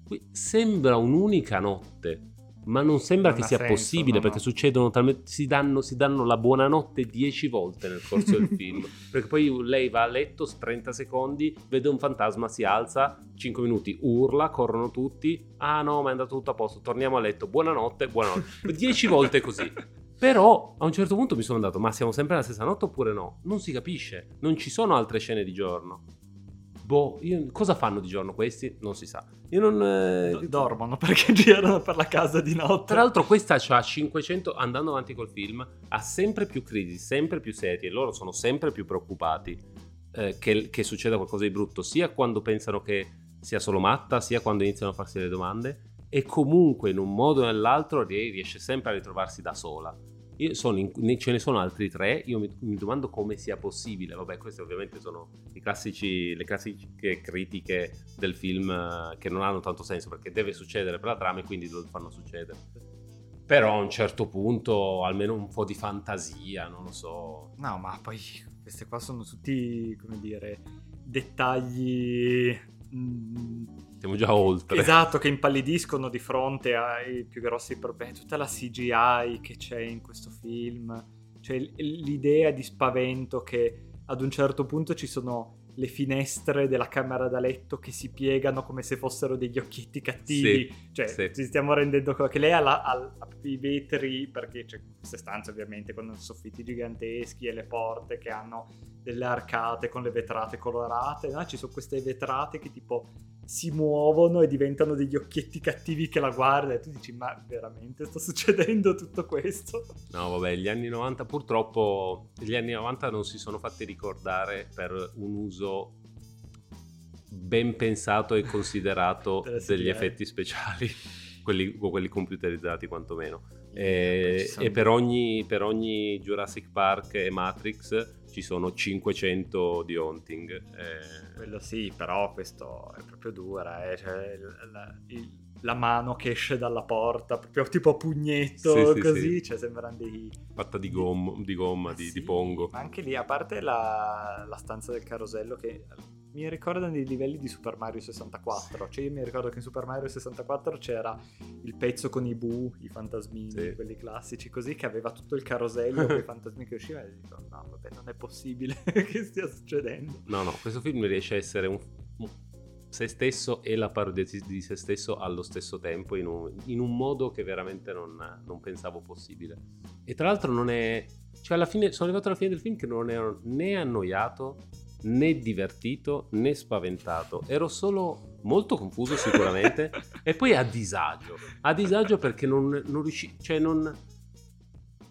Qui sembra un'unica notte ma non sembra non che sia senso, possibile no, perché no. succedono talmente si danno, si danno, la buonanotte dieci volte nel corso del film. Perché poi lei va a letto 30 secondi vede un fantasma si alza 5 minuti urla corrono tutti. Ah no ma è andato tutto a posto torniamo a letto. Buonanotte buonanotte. 10 volte così. Però a un certo punto mi sono andato ma siamo sempre la stessa notte oppure no? Non si capisce. Non ci sono altre scene di giorno Boh, io, cosa fanno di giorno questi? Non si sa. Io non... Eh... Dormono perché girano per la casa di notte. Tra l'altro questa ha 500, andando avanti col film, ha sempre più crisi, sempre più serie. Loro sono sempre più preoccupati eh, che, che succeda qualcosa di brutto, sia quando pensano che sia solo matta, sia quando iniziano a farsi le domande. E comunque in un modo o nell'altro riesce sempre a ritrovarsi da sola in, ce ne sono altri tre, io mi, mi, domando come sia possibile. Vabbè, queste ovviamente sono classici, le classiche critiche del film eh, che non hanno tanto senso perché deve succedere per la trama e quindi lo fanno succedere. Però a un certo punto almeno un po' di fantasia, non lo so. No, ma poi queste qua sono tutti, come dire, dettagli... Mm, siamo già oltre. Esatto, che impallidiscono di fronte ai più grossi problemi. Tutta la CGI che c'è in questo film, cioè l'idea di spavento che ad un certo punto ci sono le finestre della camera da letto che si piegano come se fossero degli occhietti cattivi. Sì, cioè, sì. ci stiamo rendendo conto che lei ha, la, ha, ha, i vetri, perché c'è queste stanze ovviamente con soffitti giganteschi e le porte che hanno delle arcate con le vetrate colorate, no? Ci sono queste vetrate che tipo si muovono e diventano degli occhietti cattivi che la guarda e tu dici ma veramente sta succedendo tutto questo? No vabbè gli anni 90 purtroppo gli anni 90 non si sono fatti ricordare per un uso ben pensato e considerato degli effetti speciali quelli, quelli computerizzati quantomeno e, e per, ogni, per ogni Jurassic Park e Matrix ci sono 500 di Haunting. Eh... Quello sì, però questo è proprio dura, eh? cioè, la, il, la, mano che esce dalla porta, proprio tipo a pugnetto, sì, così, sì, cioè sembrano dei... Fatta di, gom- di gomma, di, di, pongo. Ma anche lì, a parte la, la stanza del carosello che mi ricordano i livelli di Super Mario 64. Cioè, io mi ricordo che in Super Mario 64 c'era il pezzo con i bu, i fantasmini, sì. quelli classici, così che aveva tutto il carosello con i fantasmini che uscivano. E dico, no, vabbè, non è possibile che stia succedendo. No, no, questo film riesce a essere un, se stesso e la parodia di se stesso allo stesso tempo in un, in un modo che veramente non, non, pensavo possibile. E tra l'altro non è... Cioè alla fine, sono arrivato alla fine del film che non ero né annoiato né divertito né spaventato. Ero solo molto confuso sicuramente e poi a disagio. A disagio perché non, non riuscivo... Cioè non...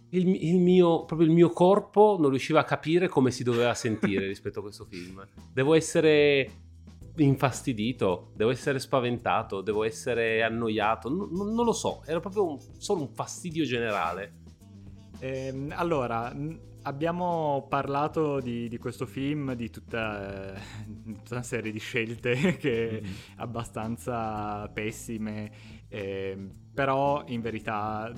Il, il, mio, proprio il mio corpo non riusciva a capire come si doveva sentire rispetto a questo film. Devo essere infastidito, devo essere spaventato, devo essere annoiato, non, non lo so, era proprio un, solo un fastidio generale. Eh, allora, abbiamo parlato di, di, questo film, di tutta, eh, tutta, una serie di scelte che mm-hmm. abbastanza pessime, eh, però in verità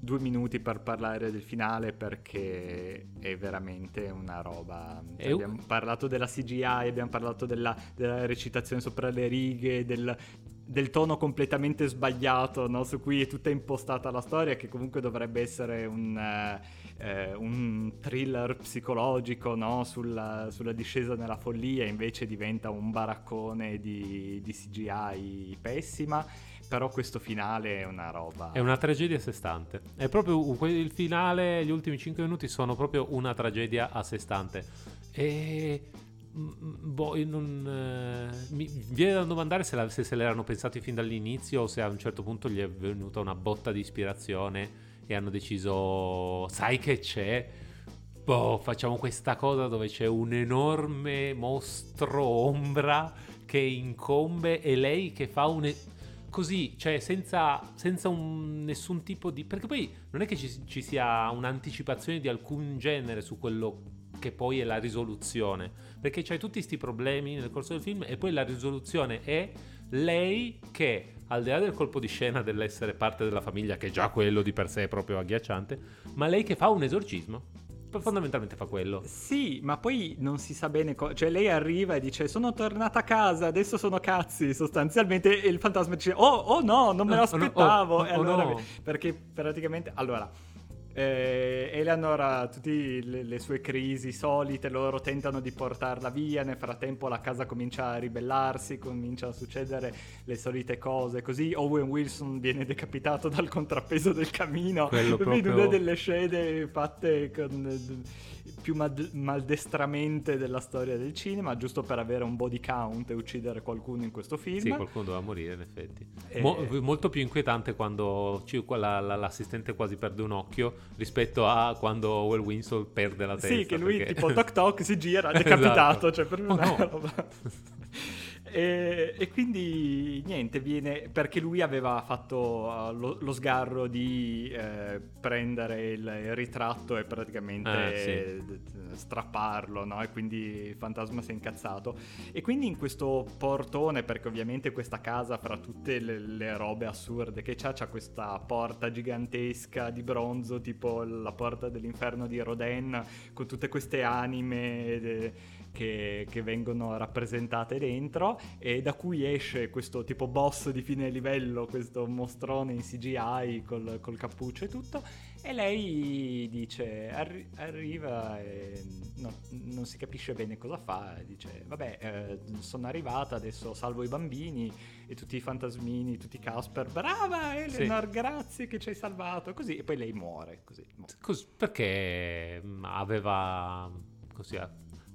due minuti per parlare del finale perché è veramente una roba. Cioè, abbiamo parlato della CGI, abbiamo parlato della, della recitazione sopra le righe, del, del tono completamente sbagliato no? su cui è tutta impostata la storia, che comunque dovrebbe essere un, eh, un thriller psicologico no? sulla, sulla, discesa nella follia, invece diventa un baraccone di, di CGI pessima però questo finale è una roba. È una tragedia a sé stante. È proprio il finale, gli ultimi 5 minuti sono proprio una tragedia a sé stante. E. Mm, mm, boh, non, eh, mi viene da domandare se, la, se, se l'erano pensati fin dall'inizio o se a un certo punto gli è venuta una botta di ispirazione e hanno deciso, sai che c'è? Boh, facciamo questa cosa dove c'è un enorme mostro ombra che incombe e lei che fa un così, cioè senza, senza un, nessun tipo di... Perché poi non è che ci, ci, sia un'anticipazione di alcun genere su quello che poi è la risoluzione, perché c'hai tutti questi problemi nel corso del film e poi la risoluzione è lei che, al di là del colpo di scena dell'essere parte della famiglia, che già quello di per sé è proprio agghiacciante, ma lei che fa un esorcismo fondamentalmente fa quello. Sì, ma poi non si sa bene. Co- cioè, lei arriva e dice: Sono tornata a casa, adesso sono cazzi. Sostanzialmente, e il fantasma dice: Oh, oh no, non me l'aspettavo. Oh, oh, oh, e allora, no. perché praticamente, allora, eh, Eleanor tutte le, le, sue crisi solite, loro tentano di portarla via, nel frattempo la casa comincia a ribellarsi, cominciano a succedere le solite cose, così Owen Wilson viene decapitato dal contrappeso del camino, Quello proprio... una delle scene fatte con più mad- maldestramente della storia del cinema, giusto per avere un body count e uccidere qualcuno in questo film. Sì, qualcuno doveva morire in effetti. E... Mo- molto più inquietante quando ci- la- la- l'assistente quasi perde un occhio rispetto a quando Owen Winslow perde la testa. Sì, che lui perché... tipo toc toc si gira, decapitato, esatto. cioè per me oh, no. E, e, quindi niente, viene perché lui aveva fatto uh, lo, lo, sgarro di eh, prendere il, il, ritratto e praticamente ah, sì. strapparlo, no? E quindi il fantasma si è incazzato. E quindi in questo portone, perché ovviamente questa casa, fra tutte le, le robe assurde che c'ha, c'ha questa porta gigantesca di bronzo, tipo la porta dell'inferno di Rodin, con tutte queste anime. De, che, che, vengono rappresentate dentro e da cui esce questo tipo boss di fine livello, questo mostrone in CGI col, col cappuccio e tutto. E lei dice arri- arriva e no, non si capisce bene cosa fa dice vabbè eh, sono arrivata adesso salvo i bambini e tutti i fantasmini tutti i Casper. Brava Eleanor sì. grazie che ci hai salvato. Così e poi lei muore così, così perché mm, aveva così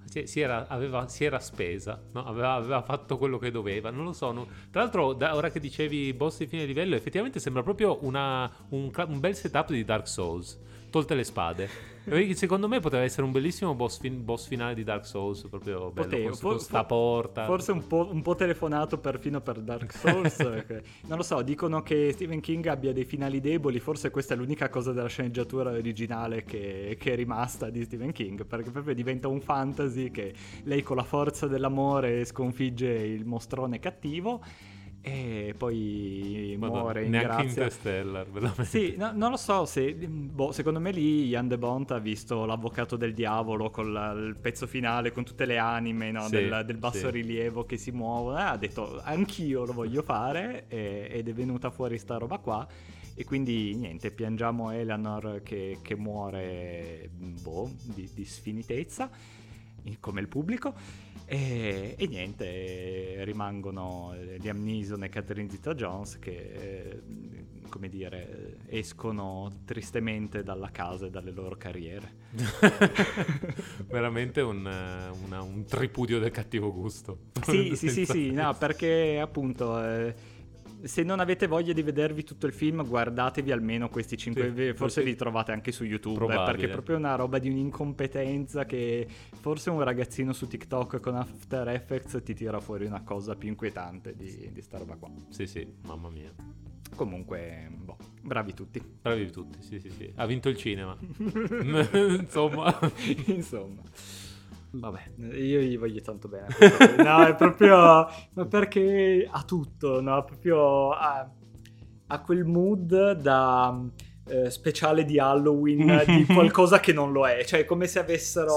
si, era, aveva, si era, spesa, no? aveva, aveva, fatto quello che doveva, non lo so. No? Tra l'altro, da, ora che dicevi boss di fine livello, effettivamente sembra proprio una, un, un bel setup di Dark Souls, tolte le spade. Secondo me poteva essere un bellissimo boss, fin- boss finale di Dark Souls, proprio bello, Potevo, con, for- sta porta. Forse un po', un po', telefonato perfino per Dark Souls. non lo so, dicono che Stephen King abbia dei finali deboli, forse questa è l'unica cosa della sceneggiatura originale che, che è rimasta di Stephen King, perché proprio diventa un fantasy che lei con la forza dell'amore sconfigge il mostrone cattivo e poi Madonna, muore in neanche grazia. Interstellar, veramente. Sì, no- non lo so se... boh, secondo me lì Ian De Bont ha visto l'avvocato del diavolo con la- il pezzo finale, con tutte le anime no, Sì, del, del basso sì. rilievo che si muovono. Ha detto anch'io lo voglio fare e- ed è venuta fuori sta roba qua. E quindi niente, piangiamo Eleanor che, che muore boh, di, di sfinitezza, come il pubblico. E, e niente, rimangono Liam Neeson e Catherine Zeta-Jones che, eh, come dire, escono tristemente dalla casa e dalle loro carriere. veramente un, una- un tripudio del cattivo gusto. Sì, sì, sì, sì, no, perché appunto... eh, se non avete voglia di vedervi tutto il film, guardatevi almeno questi 5 Sì, forse li trovate anche su YouTube, eh, Probabile. perché è proprio una roba di un'incompetenza che forse un ragazzino su TikTok con After Effects ti tira fuori una cosa più inquietante di, di sta roba qua. Sì, sì, mamma mia. Comunque, boh, bravi tutti. Bravi tutti, sì, sì, sì. Ha vinto il cinema. Insomma. Insomma. Vabbè, io gli voglio tanto bene. No, è proprio... Ma perché ha tutto, no? Proprio ha, ha quel mood da eh, speciale di Halloween di qualcosa che non lo è. Cioè, come se avessero...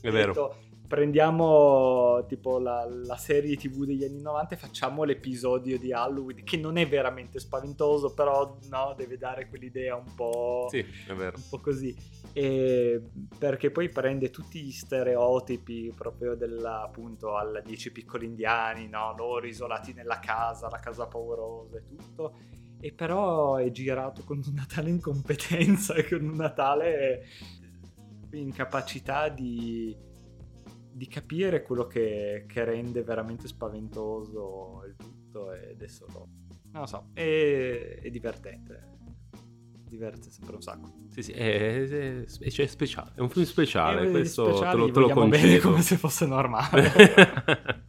è vero. detto, Prendiamo tipo la, la serie tv degli anni 90 e facciamo l'episodio di Halloween che non è veramente spaventoso, però no, deve dare quell'idea un po' Sì, è vero. un po' così. E perché poi prende tutti gli stereotipi proprio della appunto alla 10 piccoli indiani, no? Loro isolati nella casa, la casa paurosa e tutto. E però è girato con una tale incompetenza e con una tale incapacità di, di capire quello che, che rende veramente spaventoso il tutto ed è solo... Non lo so, è, è divertente. Diverte sempre un sacco. Sì, sì, è, è- è- cioè, speciale. È un film speciale. E questo te lo, te lo vogliamo bene concedo. come se fosse normale.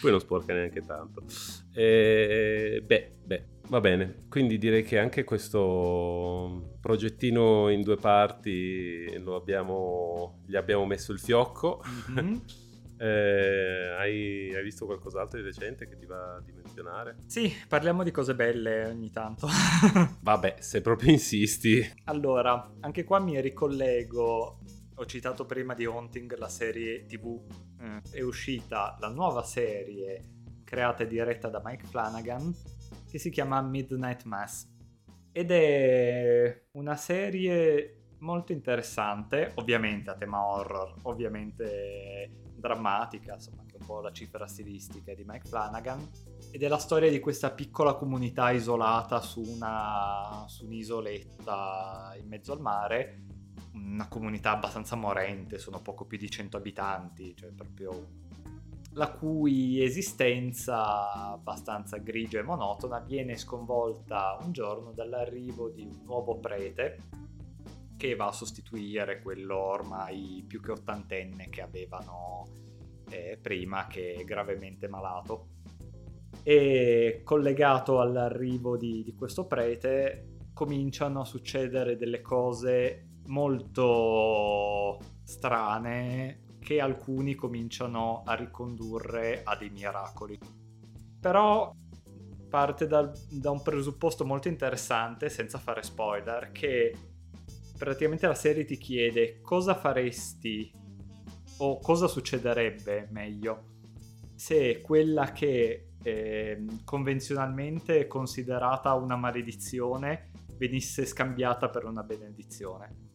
Poi non sporca neanche tanto. Eh, beh, beh, va bene. Quindi direi che anche questo progettino in due parti lo abbiamo, gli abbiamo messo il fiocco. Mhm. Eh, hai, hai visto qualcos'altro di recente che ti va di menzionare? Sì, parliamo di cose belle ogni tanto. Vabbè, se proprio insisti. allora, anche qua mi ricollego. Ho citato prima di Haunting la serie TV. Mm, È uscita la nuova serie creata e diretta da Mike Flanagan che si chiama Midnight Mass. Ed è una serie molto interessante, ovviamente a tema horror, ovviamente drammatica, insomma anche un po' la cifra stilistica di Mike Flanagan. Ed è la storia di questa piccola comunità isolata su, una, su un'isoletta in mezzo al mare, una comunità abbastanza morente, sono poco più di 100 abitanti, cioè proprio la cui esistenza abbastanza grigia e monotona viene sconvolta un giorno dall'arrivo di un nuovo prete che va a sostituire quello ormai più che ottantenne che avevano eh, prima, che è gravemente malato. E collegato all'arrivo di, di questo prete cominciano a succedere delle cose molto strane che alcuni cominciano a ricondurre a dei miracoli. Però parte dal- da un presupposto molto interessante, senza fare spoiler, che praticamente la serie ti chiede cosa faresti o cosa succederebbe meglio se quella che ehm, convenzionalmente è considerata una maledizione venisse scambiata per una benedizione.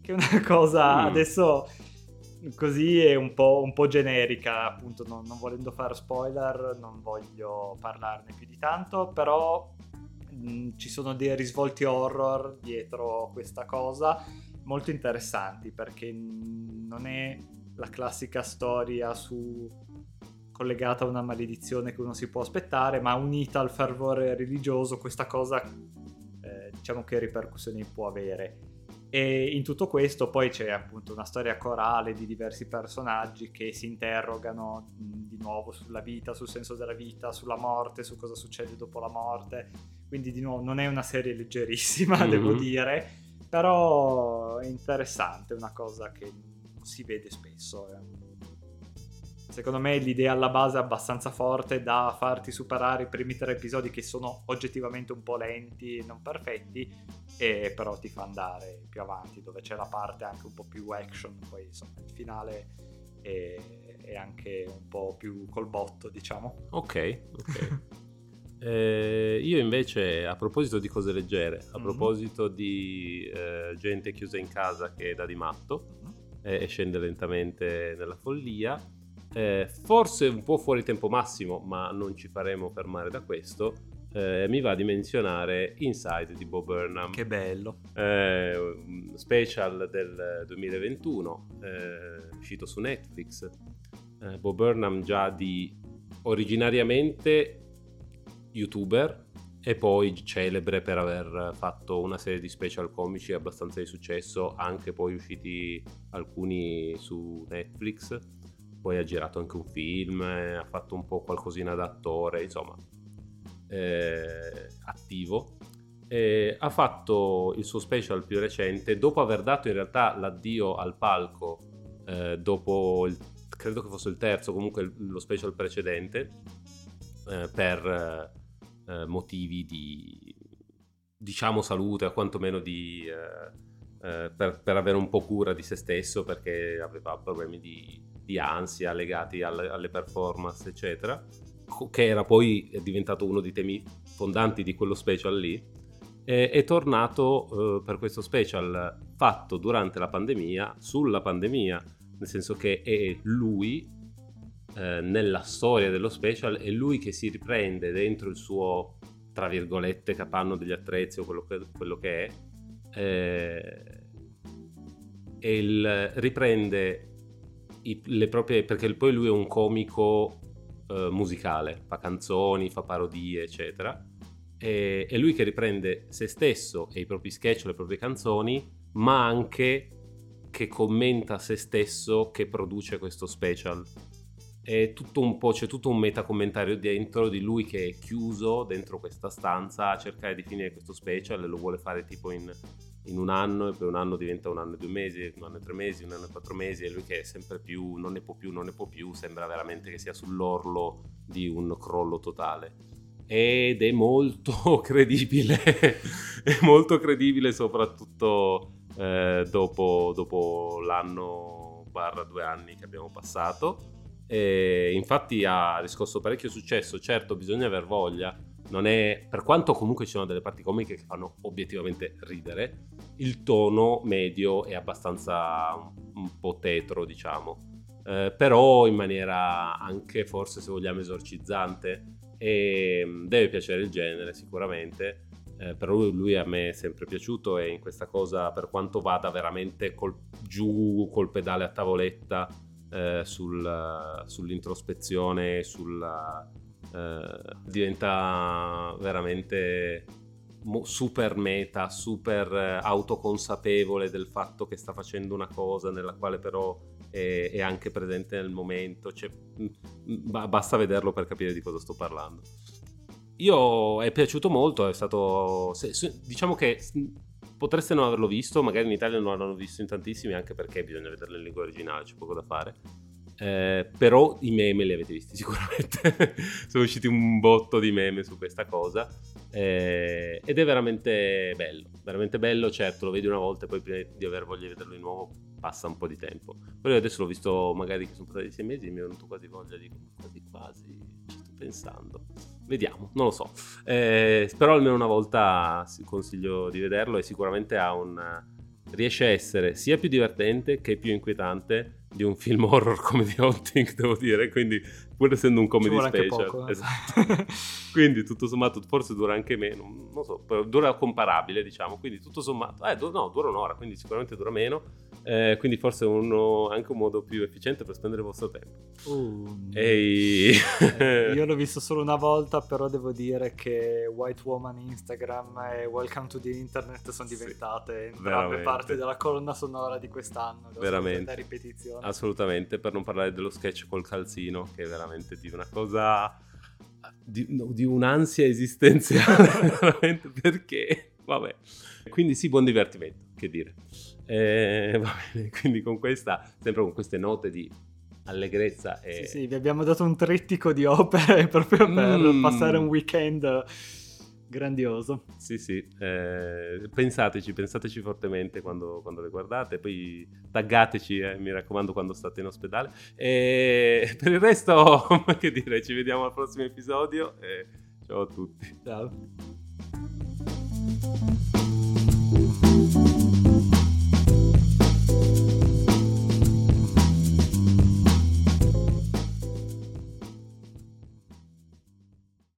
Che è una cosa Mm. adesso così è un po', un po' generica, appunto, non, non volendo fare spoiler, non voglio parlarne più di tanto, però mh, ci sono dei risvolti horror dietro questa cosa molto interessanti perché non è la classica storia su collegata a una maledizione che uno si può aspettare, ma unita al fervore religioso questa cosa eh, diciamo che ripercussioni può avere. E in tutto questo poi c'è appunto una storia corale di diversi personaggi che si interrogano di nuovo sulla vita, sul senso della vita, sulla morte, su cosa succede dopo la morte. Quindi di nuovo non è una serie leggerissima, Mhm. devo dire, però è interessante, è una cosa che non si vede spesso. eh. Secondo me l'idea alla base è abbastanza forte da farti superare i primi tre episodi che sono oggettivamente un po' lenti e non perfetti, e però ti fa andare più avanti, dove c'è la parte anche un po' più action, poi insomma il finale è, è anche un po' più col botto, diciamo. Ok, ok. Eh, io invece, a proposito di cose leggere, a mm-hmm. proposito di eh, gente chiusa in casa che dà di matto mm-hmm. eh, e scende lentamente nella follia, eh, forse un po' fuori tempo massimo, ma non ci faremo fermare da questo, eh, mi va di menzionare Inside di Bob Burnham. Che bello. Eh, special del 2021, uscito su Netflix. Bob Burnham già di originariamente youtuber e poi celebre per aver fatto una serie di special comici abbastanza di successo, anche poi usciti alcuni su Netflix. Poi ha girato anche un film, ha fatto un po' qualcosina da attore, insomma, eh, attivo. E ha fatto il suo special più recente dopo aver dato in realtà l'addio al palco eh, dopo il, credo che fosse il terzo comunque lo special precedente eh, per eh, motivi di, diciamo, salute, o quantomeno di, eh, eh, per, per, avere un po' cura di se stesso perché aveva problemi di, di ansia legati alle, alle, performance, eccetera, che era poi diventato uno dei temi fondanti di quello special lì. È, è tornato eh, per questo special fatto durante la pandemia, sulla pandemia, nel senso che è lui eh, nella storia dello special è lui che si riprende dentro il suo, tra virgolette, capanno degli attrezzi o quello che, quello che è, eh, e il, riprende i, le proprie, perché poi lui è un comico eh, musicale, fa canzoni, fa parodie, eccetera. E, è lui che riprende se stesso e i propri sketch, le proprie canzoni, ma anche che commenta se stesso che produce questo special è tutto un po', c'è tutto un metacommentario dentro di lui che è chiuso dentro questa stanza a cercare di finire questo special e lo vuole fare tipo in, in un anno e poi un anno diventa un anno e due mesi, un anno e tre mesi, un anno e quattro mesi e lui che è sempre più, non ne può più, non ne può più, sembra veramente che sia sull'orlo di un crollo totale. Ed è molto credibile, è molto credibile soprattutto eh, dopo, dopo l'anno barra due anni che abbiamo passato e infatti ha riscosso parecchio successo. Certo, bisogna aver voglia. Non è, per quanto comunque ci sono delle parti comiche che fanno obiettivamente ridere, il tono medio è abbastanza un, un po' tetro, diciamo. Eh, però in maniera anche forse se vogliamo esorcizzante e mm, deve piacere il genere sicuramente eh, però lui, lui, a me è sempre piaciuto e in questa cosa per quanto vada veramente col, giù col pedale a tavoletta eh, sul, sull'introspezione, sulla, eh, diventa veramente super meta, super eh, autoconsapevole del fatto che sta facendo una cosa nella quale però è, è anche presente nel momento. Cioè, basta vederlo per capire di cosa sto parlando. Io è piaciuto molto, è stato... Se, se, diciamo che potreste non averlo visto, magari in Italia non l'hanno visto in tantissimi, anche perché bisogna vederlo in lingua originale, c'è poco da fare. Eh, però i meme li avete visti sicuramente. Sono usciti un botto di meme su questa cosa. Eh, ed è veramente bello. Veramente bello, certo, lo vedi una volta e poi prima di aver voglia di vederlo di nuovo passa un po' di tempo. Però io adesso l'ho visto magari che sono passati sei mesi e mi è venuto quasi voglia di quasi quasi ci sto pensando. Vediamo, non lo so. Eh, però almeno una volta consiglio di vederlo e sicuramente un... riesce a essere sia più divertente che più inquietante di un film horror come The Haunting, devo dire, quindi pur essendo un comedy special. Poco, eh. esatto. quindi tutto sommato forse dura anche meno, non so, dura comparabile, diciamo, quindi tutto sommato, eh, no, dura un'ora, quindi sicuramente dura meno, eh, quindi forse uno, anche un modo più efficiente per spendere il vostro tempo. Uh, Ehi. Eh, io l'ho visto solo una volta, però devo dire che White Woman Instagram e Welcome to the Internet sono diventate sì, entrambe parte della colonna sonora di quest'anno. Veramente. ripetizione. Assolutamente, per non parlare dello sketch col calzino, che è veramente di una cosa... Di, no, di un'ansia esistenziale, veramente perché... Vabbè. Quindi sì, buon divertimento, che dire. Eh, va bene, quindi con questa, sempre con queste note di allegrezza. E... Sì, sì, vi abbiamo dato un trittico di opere proprio per mm. passare un weekend grandioso. Sì, sì, eh, pensateci, pensateci fortemente quando, quando, le guardate, poi taggateci, eh, mi raccomando, quando state in ospedale. E per il resto, che dire, ci vediamo al prossimo episodio ciao a tutti. Ciao.